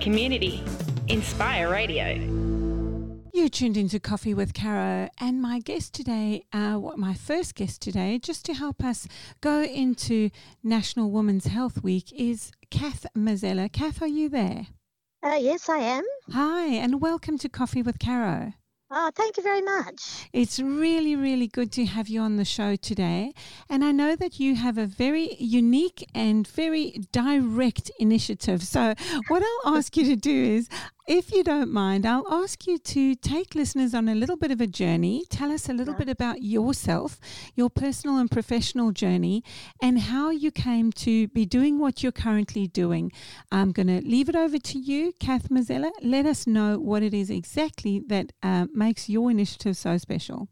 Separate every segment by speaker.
Speaker 1: community. Inspire Radio.
Speaker 2: You tuned into Coffee with Caro, and my guest today, uh, my first guest today, just to help us go into National Women's Health Week, is Kath Mazzella. Kath, are you there?
Speaker 3: Uh, yes, I am.
Speaker 2: Hi, and welcome to Coffee with Caro.
Speaker 3: Oh, thank you very much.
Speaker 2: It's really, really good to have you on the show today. And I know that you have a very unique and very direct initiative. So, what I'll ask you to do is if you don't mind, I'll ask you to take listeners on a little bit of a journey. Tell us a little bit about yourself, your personal and professional journey, and how you came to be doing what you're currently doing. I'm going to leave it over to you, Kath Mazzella. Let us know what it is exactly that uh, makes your initiative so special.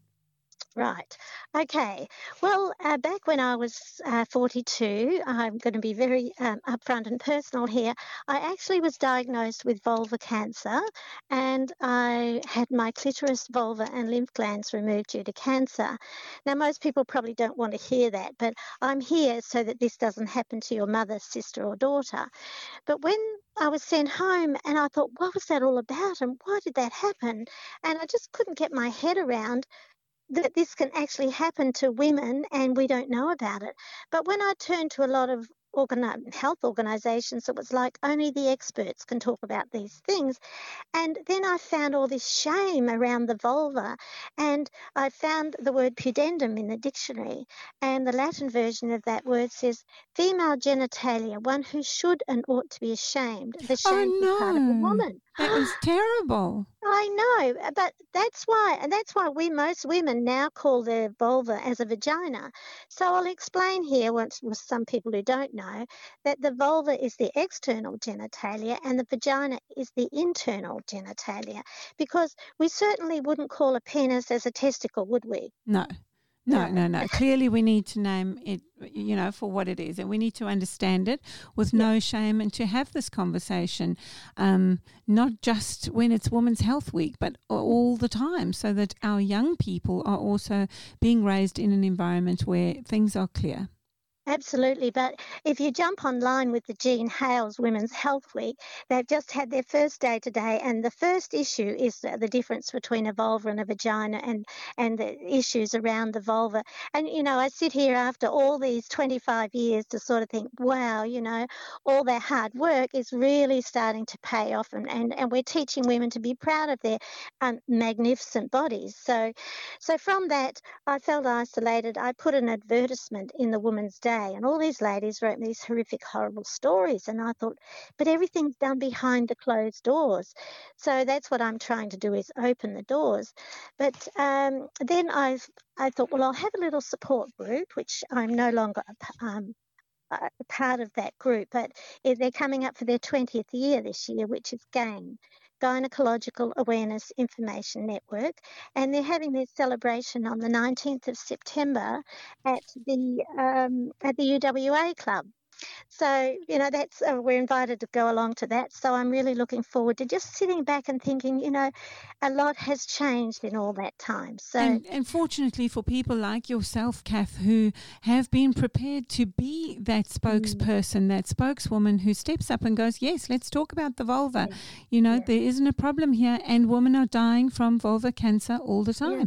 Speaker 3: Right. Okay. Well, uh, back when I was uh, 42, I'm going to be very um, upfront and personal here. I actually was diagnosed with vulva cancer and I had my clitoris, vulva, and lymph glands removed due to cancer. Now, most people probably don't want to hear that, but I'm here so that this doesn't happen to your mother, sister, or daughter. But when I was sent home and I thought, what was that all about and why did that happen? And I just couldn't get my head around that this can actually happen to women and we don't know about it. But when I turn to a lot of organi- health organizations, it was like only the experts can talk about these things. And then I found all this shame around the vulva, and I found the word pudendum in the dictionary, and the Latin version of that word says female genitalia, one who should and ought to be ashamed. The shame
Speaker 2: oh, no.
Speaker 3: part of a woman.
Speaker 2: That was terrible.
Speaker 3: I know, but that's why, and that's why we most women now call their vulva as a vagina. So I'll explain here, once with some people who don't know, that the vulva is the external genitalia and the vagina is the internal genitalia, because we certainly wouldn't call a penis as a testicle, would we?
Speaker 2: No. No, no, no. Clearly, we need to name it, you know, for what it is, and we need to understand it with no shame, and to have this conversation, um, not just when it's Women's Health Week, but all the time, so that our young people are also being raised in an environment where things are clear.
Speaker 3: Absolutely. But if you jump online with the Jean Hailes Women's Health Week, they've just had their first day today. And the first issue is the difference between a vulva and a vagina and, and the issues around the vulva. And, you know, I sit here after all these 25 years to sort of think, wow, you know, all their hard work is really starting to pay off. And, and, and we're teaching women to be proud of their um, magnificent bodies. So, so from that, I felt isolated. I put an advertisement in the Women's Day day. And all these ladies wrote me these horrific, horrible stories. And I thought, but everything's done behind the closed doors. So that's what I'm trying to do is open the doors. But um, then i I thought, well, I'll have a little support group, which I'm no longer um, part of that group, but they're coming up for their 20th year this year, which is GAIN, Gynecological Awareness Information Network, and they're having their celebration on the 19th of September at the um, at the UWA Club. So, you know, that's uh, we're invited to go along to that. So I'm really looking forward to just sitting back and thinking, you know, a lot has changed in all that time. So,
Speaker 2: and, and fortunately for people like yourself, Kath, who have been prepared to be that spokesperson, mm. that spokeswoman who steps up and goes, yes, let's talk about the vulva. Yeah. You know, yeah. there isn't a problem here, and women are dying from vulva cancer all the time.
Speaker 3: Yeah.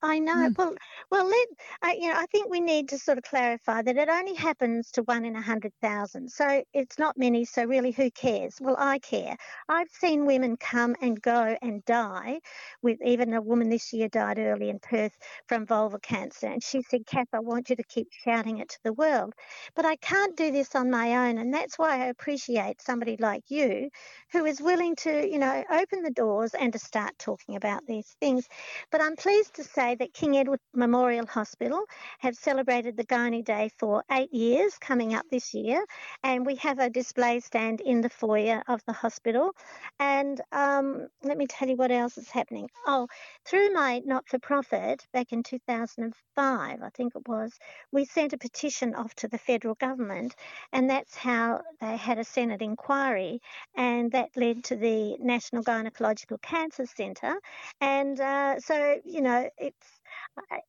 Speaker 3: I know. Mm. Well, well, let uh, you know. I think we need to sort of clarify that it only happens to one in a hundred thousand. So it's not many. So really, who cares? Well, I care. I've seen women come and go and die. With even a woman this year died early in Perth from vulva cancer, and she said, "Kath, I want you to keep shouting it to the world." But I can't do this on my own, and that's why I appreciate somebody like you, who is willing to, you know, open the doors and to start talking about these things. But I'm pleased to say that King Edward Memorial Hospital have celebrated the Gynae Day for eight years coming up this year, and we have a display stand in the foyer of the hospital. And um, let me tell you what else is happening. Oh, through my not for profit back in 2005, I think it was, we sent a petition off to the federal government, and that's how they had a Senate inquiry, and that led to the National Gynecological Cancer Centre. And uh, so, you know, it,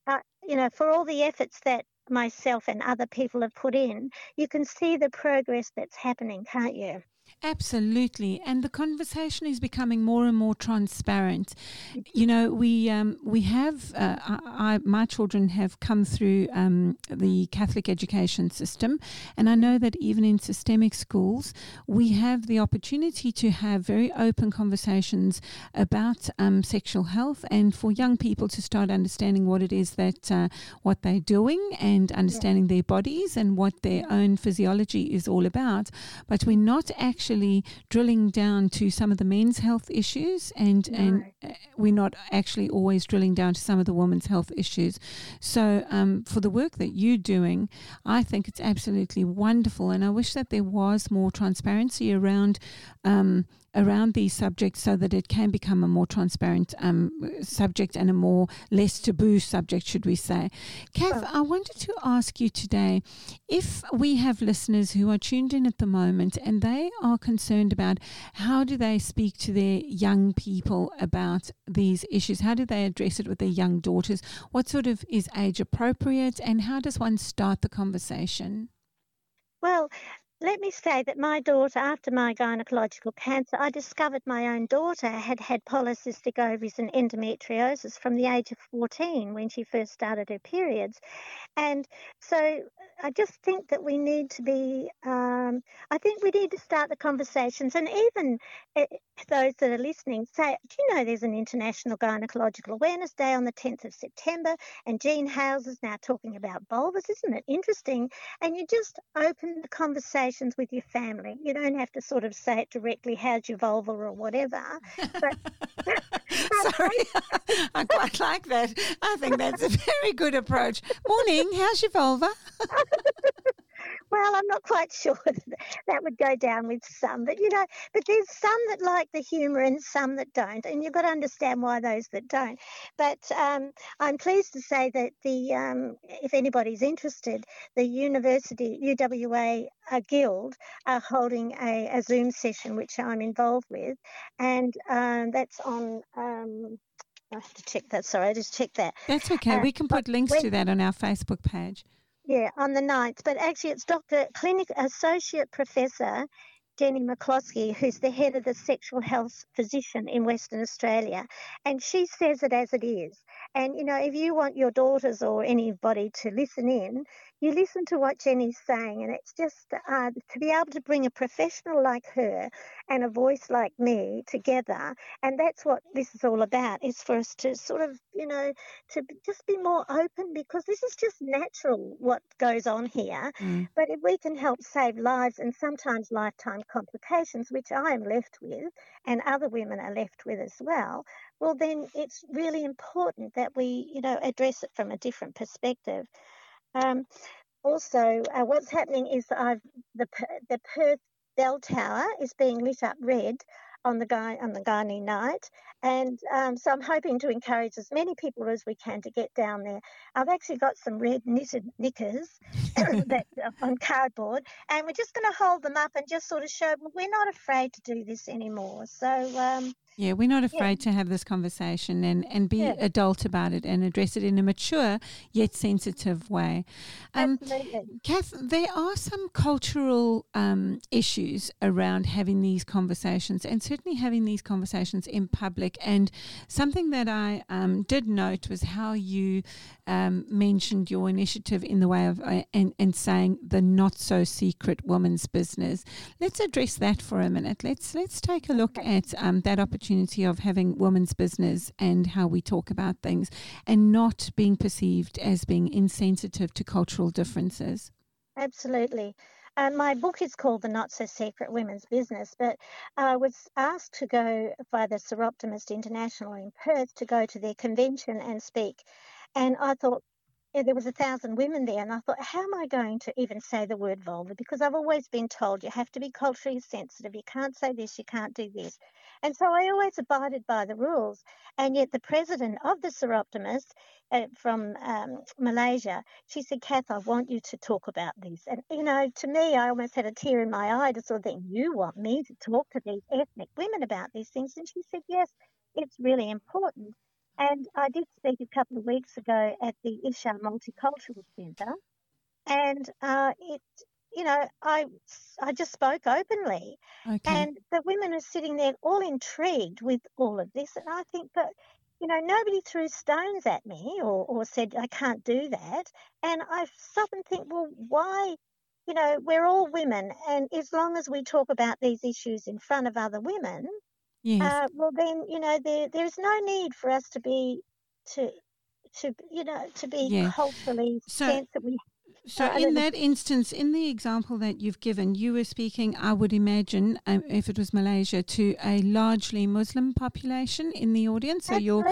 Speaker 3: I, you know, for all the efforts that myself and other people have put in, you can see the progress that's happening, can't you?
Speaker 2: Absolutely, and the conversation is becoming more and more transparent. You know, we um, we have uh, I, I, my children have come through um, the Catholic education system, and I know that even in systemic schools, we have the opportunity to have very open conversations about um, sexual health, and for young people to start understanding what it is that uh, what they're doing and understanding yeah. their bodies and what their own physiology is all about. But we're not actually actually drilling down to some of the men's health issues, and no. and uh, we're not actually always drilling down to some of the women's health issues. So, um, for the work that you're doing, I think it's absolutely wonderful, and I wish that there was more transparency around. Um, around these subjects so that it can become a more transparent um, subject and a more less taboo subject, should we say. Kath, I wanted to ask you today if we have listeners who are tuned in at the moment and they are concerned about how do they speak to their young people about these issues? How do they address it with their young daughters? What sort of is age appropriate and how does one start the conversation?
Speaker 3: Well, let me say that my daughter, after my gynecological cancer, I discovered my own daughter had had polycystic ovaries and endometriosis from the age of 14 when she first started her periods. And so I just think that we need to be, um, I think we need to start the conversations. And even uh, those that are listening say, do you know there's an International Gynecological Awareness Day on the 10th of September? And Jean Hailes is now talking about vulvas. Isn't it interesting? And you just open the conversations with your family. You don't have to sort of say it directly, how's your vulva or whatever. But,
Speaker 2: Sorry, I quite like that. I think that's a very good approach. Morning, how's your vulva?
Speaker 3: Well, I'm not quite sure that would go down with some, but you know, but there's some that like the humour and some that don't, and you've got to understand why those that don't. But um, I'm pleased to say that the, um, if anybody's interested, the University UWA uh, Guild are holding a, a, Zoom session which I'm involved with, and um, that's on. Um, I have to check that. Sorry, I just checked that.
Speaker 2: That's okay. Uh, we can put links when, to that on our Facebook page.
Speaker 3: Yeah, on the 9th. But actually, it's Dr. Clinic Associate Professor Jenny McCloskey, who's the head of the sexual health physician in Western Australia. And she says it as it is. And, you know, if you want your daughters or anybody to listen in, you listen to what Jenny's saying, and it's just uh, to be able to bring a professional like her and a voice like me together, and that's what this is all about. Is for us to sort of, you know, to just be more open because this is just natural what goes on here. Mm. But if we can help save lives and sometimes lifetime complications, which I am left with, and other women are left with as well, well, then it's really important that we, you know, address it from a different perspective. Um, also, uh, what's happening is I've, the the Perth bell tower is being lit up red on the guy on the Gynae night, and um, so I'm hoping to encourage as many people as we can to get down there. I've actually got some red knitted knickers that on cardboard, and we're just going to hold them up and just sort of show we're not afraid to do this anymore. So um,
Speaker 2: yeah, we're not afraid yeah. to have this conversation and, and be yeah. adult about it and address it in a mature yet sensitive way.
Speaker 3: Um, Absolutely.
Speaker 2: Kath, there are some cultural um, issues around having these conversations and certainly having these conversations in public. And something that I um, did note was how you um, mentioned your initiative in the way of uh, and, and saying the not so secret woman's business. Let's address that for a minute. Let's let's take a look at um, that opportunity opportunity of having women's business and how we talk about things and not being perceived as being insensitive to cultural differences.
Speaker 3: Absolutely. Uh, my book is called The Not So Secret Women's Business, but I was asked to go by the Soroptimist International in Perth to go to their convention and speak. And I thought, yeah, there was a thousand women there, and I thought, how am I going to even say the word vulva? Because I've always been told you have to be culturally sensitive. You can't say this, you can't do this. And so I always abided by the rules. And yet the president of the Soroptimist uh, from um, Malaysia, she said, Kath, I want you to talk about this. And, you know, to me, I almost had a tear in my eye to sort of think, you want me to talk to these ethnic women about these things? And she said, yes, it's really important. And I did speak a couple of weeks ago at the Ishar Multicultural Centre. And uh, it you know, I I just spoke openly,
Speaker 2: Okay.
Speaker 3: and the women are sitting there all intrigued with all of this, and I think, but you know, nobody threw stones at me or, or said I can't do that, and I and think, well, why? You know, we're all women, and as long as we talk about these issues in front of other women,
Speaker 2: yes.
Speaker 3: uh, well, then you know, there there is no need for us to be to to you know to be
Speaker 2: Yeah.
Speaker 3: culturally
Speaker 2: So-
Speaker 3: sense that we
Speaker 2: So,
Speaker 3: Uh,
Speaker 2: in that instance, in the example that you've given, you were speaking, I would imagine, um, if it was Malaysia, to a largely Muslim population in the audience. So, you're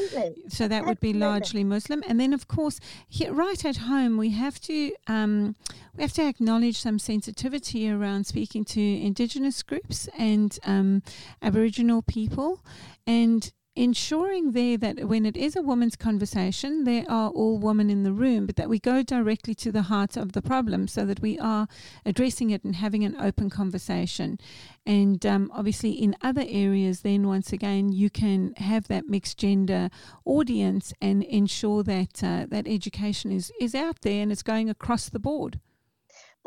Speaker 2: so that would be largely Muslim, and then of course, here, right at home, we have to um, we have to acknowledge some sensitivity around speaking to Indigenous groups and um, Aboriginal people, and ensuring there that when it is a woman's conversation, there are all women in the room, but that we go directly to the heart of the problem, so that we are addressing it and having an open conversation. And um, obviously, in other areas, then once again, you can have that mixed gender audience and ensure that uh, that education is, is out there and it's going across the board.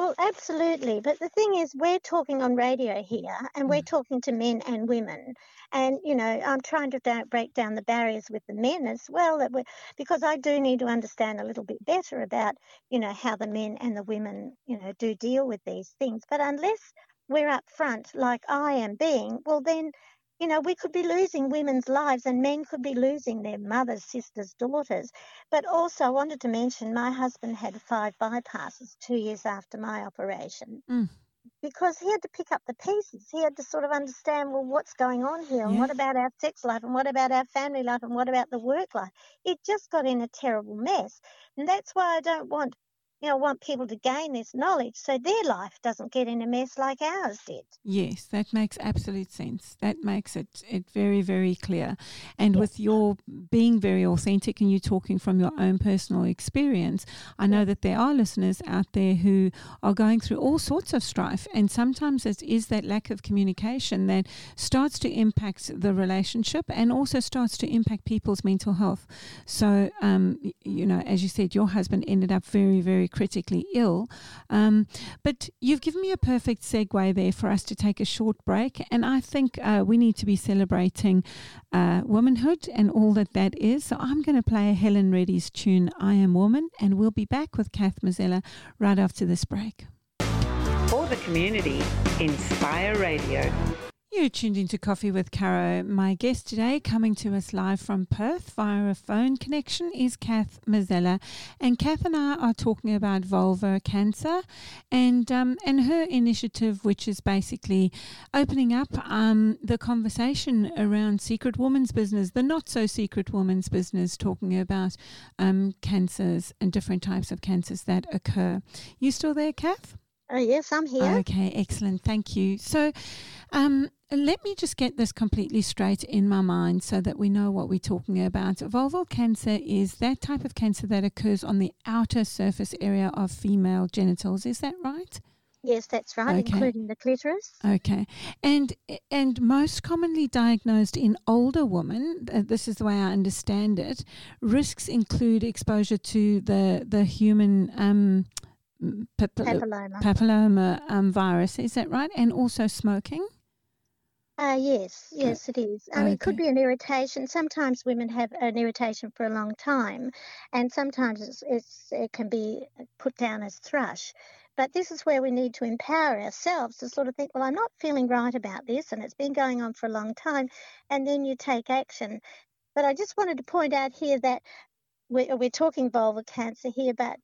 Speaker 3: Well, absolutely. But the thing is, we're talking on radio here and we're
Speaker 2: Mm.
Speaker 3: talking to men and women. And, you know, I'm trying to da- break down the barriers with the men as well, that because I do need to understand a little bit better about, you know, how the men and the women, you know, do deal with these things. But unless we're up front, like I am being, well, then, you know, we could be losing women's lives and men could be losing their mothers, sisters, daughters. But also, I wanted to mention my husband had five bypasses two years after my operation
Speaker 2: Mm.
Speaker 3: because he had to pick up the pieces. He had to sort of understand, well, what's going on here, and
Speaker 2: Yeah.
Speaker 3: what about our sex life, and what about our family life, and what about the work life. It just got in a terrible mess. And that's why I don't want, you know, want people to gain this knowledge so their life doesn't get in a mess like ours did.
Speaker 2: Yes, that makes absolute sense. That makes it, it very, very clear. And with your being very authentic and you talking from your own personal experience, I know that there are listeners out there who are going through all sorts of strife. And sometimes it is that lack of communication that starts to impact the relationship and also starts to impact people's mental health. So, um, you know, as you said, your husband ended up very, very critically ill. Um, but you've given me a perfect segue there for us to take a short break. And I think uh, we need to be celebrating uh, womanhood and all that that is. So I'm going to play Helen Reddy's tune, I Am Woman, and we'll be back with Kath Mazzella right after this break.
Speaker 1: For the community, Inspire Radio.
Speaker 2: You're tuned into Coffee with Caro. My guest today, coming to us live from Perth via a phone connection, is Kath Mazzella. And Kath and I are talking about vulvar cancer and um, and her initiative, which is basically opening up um, the conversation around secret woman's business, the not so secret woman's business, talking about um, cancers and different types of cancers that occur. You still there, Kath?
Speaker 3: Oh, yes, I'm here.
Speaker 2: Okay, excellent. Thank you. So, um, let me just get this completely straight in my mind so that we know what we're talking about. Vulval cancer is that type of cancer that occurs on the outer surface area of female genitals. Is that right?
Speaker 3: Yes, that's right,
Speaker 2: Okay.
Speaker 3: including the clitoris.
Speaker 2: Okay, and and most commonly diagnosed in older women. uh, This is the way I understand it. Risks include exposure to the the human um, papil-
Speaker 3: Papilloma.
Speaker 2: papilloma um, virus. Is that right? And also smoking.
Speaker 3: Uh, yes, yes, it is. Um, It could be an irritation. Sometimes women have an irritation for a long time, and sometimes it's, it's, it can be put down as thrush. But this is where we need to empower ourselves to sort of think, well, I'm not feeling right about this, and it's been going on for a long time, and then you take action. But I just wanted to point out here that we're, we're talking vulvar cancer here, but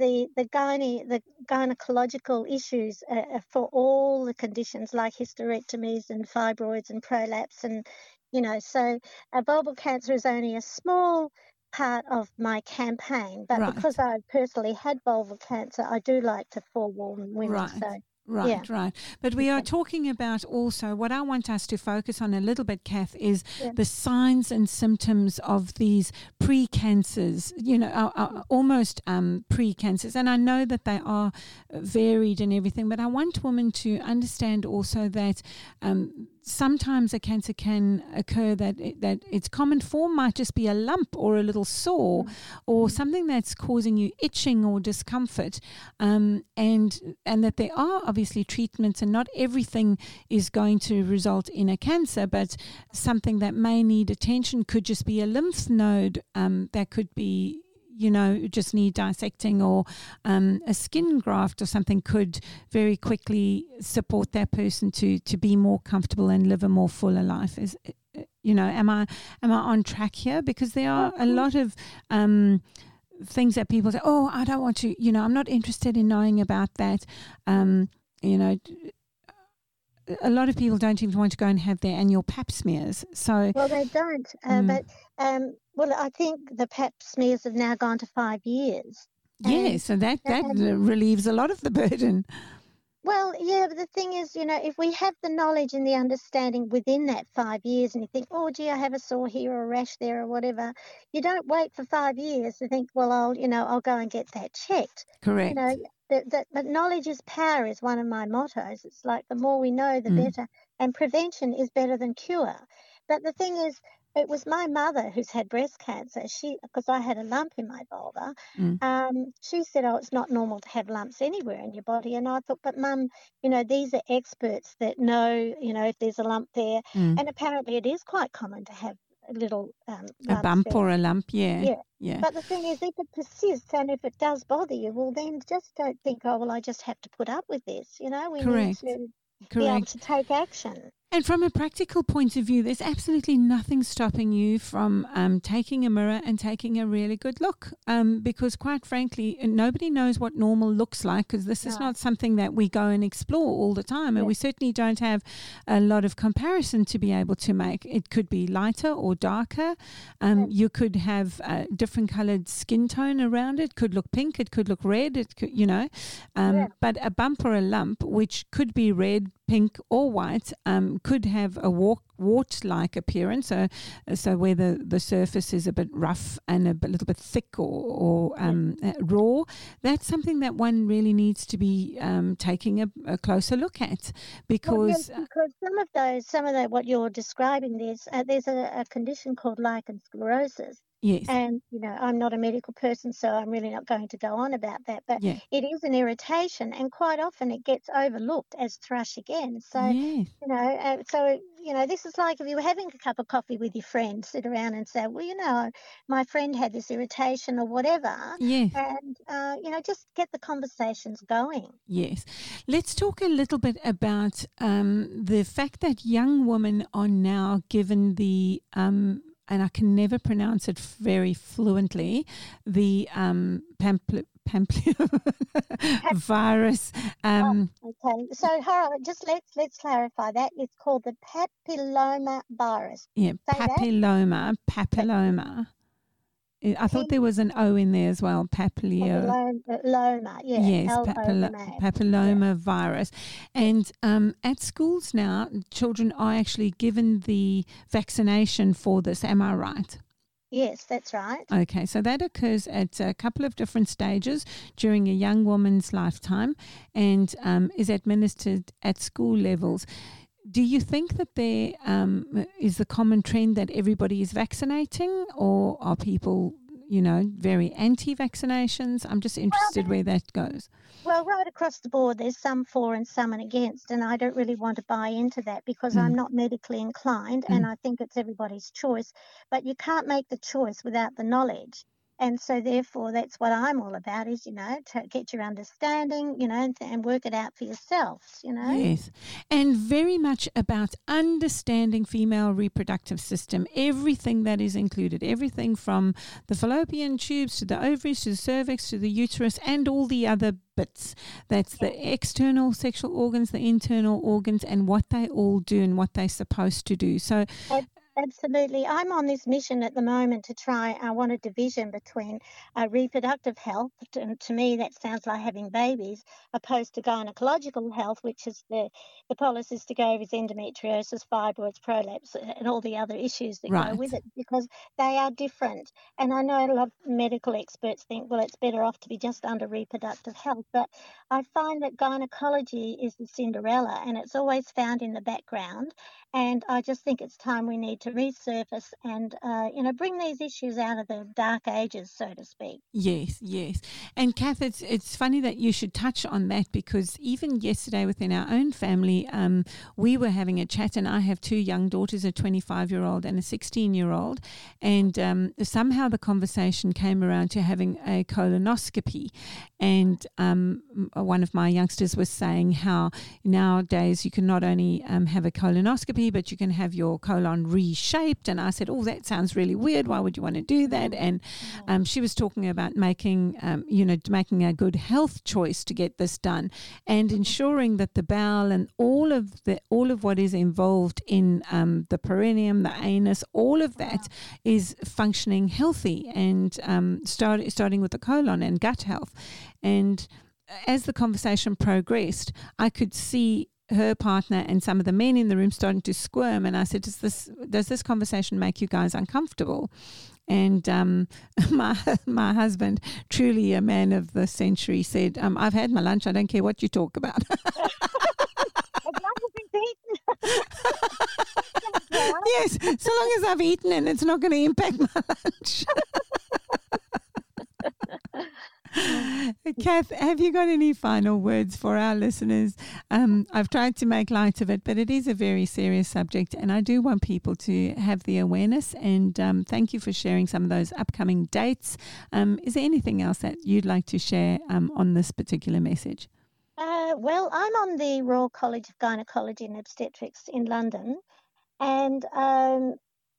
Speaker 3: the the, gyne, the gynecological issues uh, uh, for all the conditions like hysterectomies and fibroids and prolapse and you know so uh, vulval cancer is only a small part of my campaign but
Speaker 2: Right.
Speaker 3: because I personally had vulval cancer I do like to forewarn women
Speaker 2: Right.
Speaker 3: so
Speaker 2: Right,
Speaker 3: Yeah.
Speaker 2: right. But we are talking about also what I want us to focus on a little bit, Kath, is
Speaker 3: Yeah.
Speaker 2: the signs and symptoms of these pre-cancers. You know, uh, uh, almost um, pre-cancers, and I know that they are varied and everything. But I want women to understand also that um, sometimes a cancer can occur that it, that its common form might just be a lump or a little sore
Speaker 3: Mm.
Speaker 2: or something that's causing you itching or discomfort um, and and that there are obviously treatments and not everything is going to result in a cancer but something that may need attention could just be a lymph node um, that could be you know, just need dissecting or um, a skin graft or something could very quickly support that person to to be more comfortable and live a more fuller life. Is you know, am I am I on track here? Because there are a lot of um, things that people say. Oh, I don't want to. You know, I'm not interested in knowing about that. Um, you know. A lot of people don't even want to go and have their annual pap smears. So,
Speaker 3: Well, they don't. Uh,
Speaker 2: Mm.
Speaker 3: But um, well, I think the Pap smears have now gone to five years.
Speaker 2: yeah,
Speaker 3: And-
Speaker 2: so that that relieves a lot of the burden.
Speaker 3: Well, yeah, but the thing is, you know, if we have the knowledge and the understanding within that five years, and you think, oh, gee, I have a sore here or a rash there or whatever, you don't wait for five years to think, well, I'll, you know, I'll go and get that checked.
Speaker 2: Correct.
Speaker 3: You know, that, that, but knowledge is power is one of my mottos. It's like the more we know, the
Speaker 2: Mm.
Speaker 3: better, and prevention is better than cure. But the thing is, it was my mother who's had breast cancer. She, because I had a lump in my vulva,
Speaker 2: Mm.
Speaker 3: um, she said, "Oh, it's not normal to have lumps anywhere in your body." And I thought, "But mum, you know, these are experts that know, you know, if there's a lump there,
Speaker 2: Mm.
Speaker 3: and apparently it is quite common to have a little um,
Speaker 2: a bump
Speaker 3: there.
Speaker 2: or a lump, yeah.
Speaker 3: Yeah.
Speaker 2: Yeah.
Speaker 3: But the thing is, if it persists and if it does bother you, well, then just don't think, oh, well, I just have to put up with this. You know, we
Speaker 2: Correct.
Speaker 3: need to be able to take action.
Speaker 2: And from a practical point of view, there's absolutely nothing stopping you from um, taking a mirror and taking a really good look. Um, because, quite frankly, nobody knows what normal looks like because this is not something that we go and explore all the time. And
Speaker 3: Yeah.
Speaker 2: we certainly don't have a lot of comparison to be able to make. It could be lighter or darker. Um, You could have a different colored skin tone around it. Could look pink. It could look red. It could, you know. Um,
Speaker 3: Yeah.
Speaker 2: But a bump or a lump, which could be red, pink, or white, um, could have a wart-like appearance. So, so where the, the surface is a bit rough and a bit- little bit thick or, or um, uh, raw, that's something that one really needs to be um, taking a, a closer look at because. uh,
Speaker 3: because some of those, some of the, what you're describing, there's uh, there's a, a condition called lichen sclerosis,
Speaker 2: Yes.
Speaker 3: and you know, I'm not a medical person, so I'm really not going to go on about that. But
Speaker 2: Yeah.
Speaker 3: it is an irritation, and quite often it gets overlooked as thrush again. So
Speaker 2: yes.
Speaker 3: you know, uh, so you know, this is like if you were having a cup of coffee with your friend, sit around and say, well, you know, my friend had this irritation or whatever,
Speaker 2: Yes.
Speaker 3: and uh, you know, just get the conversations going.
Speaker 2: Yes. Let's talk a little bit about um, the fact that young women are now given the, um, and I can never pronounce it very fluently, the um, pampl- virus. Um,
Speaker 3: Okay, so Harold, just let's let's clarify that it's called the papilloma virus.
Speaker 2: yeah,
Speaker 3: that.
Speaker 2: papilloma, papilloma. I thought there was an O in there as well, papilloma.
Speaker 3: Papilloma, yeah,
Speaker 2: yes,
Speaker 3: L O
Speaker 2: papillo-
Speaker 3: M A.
Speaker 2: papilloma virus. And um, at schools now, children are actually given the vaccination for this. Am I right?
Speaker 3: Yes, that's right.
Speaker 2: Okay, so that occurs at a couple of different stages during a young woman's lifetime and um, is administered at school levels. Do you think that there um, is the common trend that everybody is vaccinating, or are people, you know, very anti vaccinations? I'm just interested where that goes.
Speaker 3: Well, right across the board, there's some for and some and against, and I don't really want to buy into that because
Speaker 2: Mm.
Speaker 3: I'm not medically inclined, and I think it's everybody's choice. But you can't make the choice without the knowledge. And so, therefore, that's what I'm all about is, you know, to get your understanding, you know, and, and work it out for yourselves, you know.
Speaker 2: Yes, and very much about understanding female reproductive system, everything that is included, everything from the fallopian tubes to the ovaries to the cervix to the uterus and all the other bits. That's the external sexual organs, the internal organs, and what they all do and what they're supposed to do. So,
Speaker 3: Absolutely. I'm on this mission at the moment to try. I want a division between uh, reproductive health, and to me that sounds like having babies, opposed to gynecological health, which is the the polycystic ovaries, endometriosis, fibroids, prolapse, and all the other issues that
Speaker 2: Right.
Speaker 3: go with it, because they are different. And I know a lot of medical experts think, well, it's better off to be just under reproductive health, but I find that gynecology is the Cinderella, and it's always found in the background. And I just think it's time we need to resurface and, uh, you know, bring these issues out of the dark ages, so to speak.
Speaker 2: Yes, yes. And Kath, it's, it's funny that you should touch on that because even yesterday within our own family, um, we were having a chat, and I have two young daughters, a 25 year old and a 16 year old. And um, somehow the conversation came around to having a colonoscopy. And um, one of my youngsters was saying how nowadays you can not only um, have a colonoscopy, but you can have your colon reshaped. And I said, Oh, that sounds really weird. Why would you want to do that? And um, she was talking about making, um, you know, making a good health choice to get this done and ensuring that the bowel and all of the all of what is involved in um, the perineum, the anus, all of that is functioning healthy and um, start, starting with the colon and gut health. And as the conversation progressed, I could see her partner and some of the men in the room starting to squirm. And I said, "Does this does this conversation make you guys uncomfortable?" And um, my my husband, truly a man of the century, said, um, "I've had my lunch. I don't care what you talk about." yes, so long as I've eaten and it's not going to impact my lunch. Kath, have you got any final words for our listeners? Um, I've tried to make light of it, but it is a very serious subject, and I do want people to have the awareness. And um, thank you for sharing some of those upcoming dates. Um, is there anything else that you'd like to share um, on this particular message?
Speaker 3: Uh, well, I'm on the Royal College of Gynecology and Obstetrics in London, and um,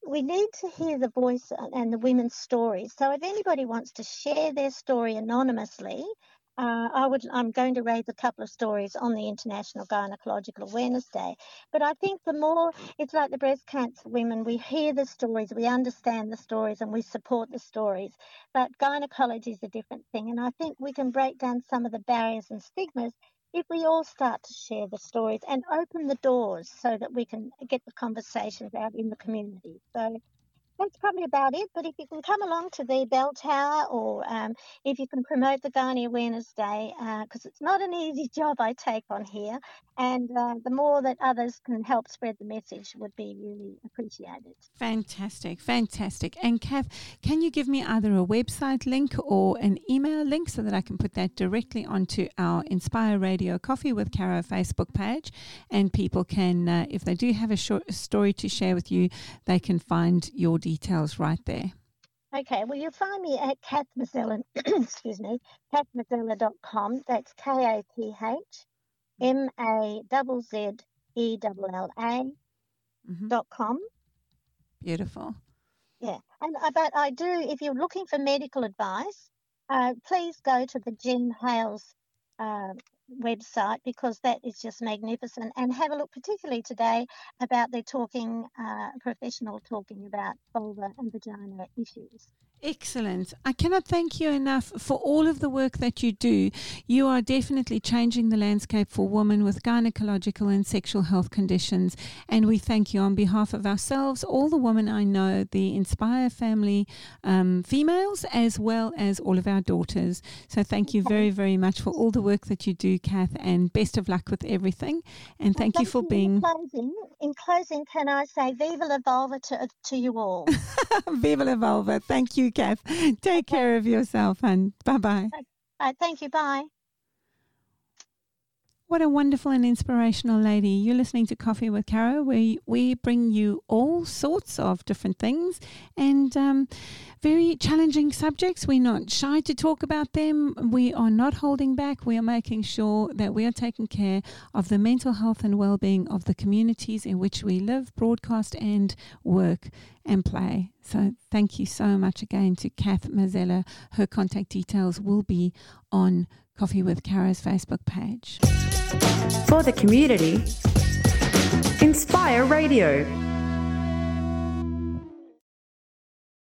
Speaker 3: we need to hear the voice and the women's stories. So if anybody wants to share their story anonymously, uh, I would. I'm going to raise a couple of stories on the International Gynecological Awareness Day. But I think the more it's like the breast cancer women, we hear the stories, we understand the stories, and we support the stories. But gynecology is a different thing, and I think we can break down some of the barriers and stigmas if we all start to share the stories and open the doors so that we can get the conversations out in the community. So that's probably about it. But if you can come along to the bell tower or um, if you can promote the Gynae Awareness Day, because uh, it's not an easy job I take on here, and uh, the more that others can help spread the message would be really appreciated.
Speaker 2: Fantastic, fantastic. And Kath, can you give me either a website link or an email link so that I can put that directly onto our Inspire Radio Coffee with Caro Facebook page, and people can, uh, if they do have a short story to share with you, they can find your details details right there.
Speaker 3: Okay, well, you'll find me at Kath Mazzella, excuse me, kathmazzella.com. That's K A T H M A Z Z E L L A mm-hmm. dot com.
Speaker 2: Beautiful.
Speaker 3: Yeah, and uh, but I do. If you're looking for medical advice, uh, please go to the Jean Hailes uh, website because that is just magnificent. And have a look, particularly today, about their talking, uh, professional talking about vulva and vagina issues.
Speaker 2: Excellent. I cannot thank you enough for all of the work that you do. You are definitely changing the landscape for women with gynecological and sexual health conditions. And we thank you on behalf of ourselves, all the women I know, the Inspire family um, females, as well as all of our daughters. So thank you very, very much for all the work that you do, Kath, and best of luck with everything. And thank, well, thank you for you being.
Speaker 3: In closing, in closing, can I say Viva la Vulva to, to you all?
Speaker 2: Viva la Vulva. Thank you. Kath. Take care of yourself and bye bye.
Speaker 3: thank you. Bye.
Speaker 2: What a wonderful and inspirational lady. You're listening to Coffee with Caro, where we bring you all sorts of different things and um, very challenging subjects. We're not shy to talk about them. We are not holding back. We are making sure that we are taking care of the mental health and well being of the communities in which we live, broadcast, and work and play. So thank you so much again to Kath Mazzella. Her contact details will be on Coffee with Caro's Facebook page.
Speaker 4: For the community, Inspire Radio.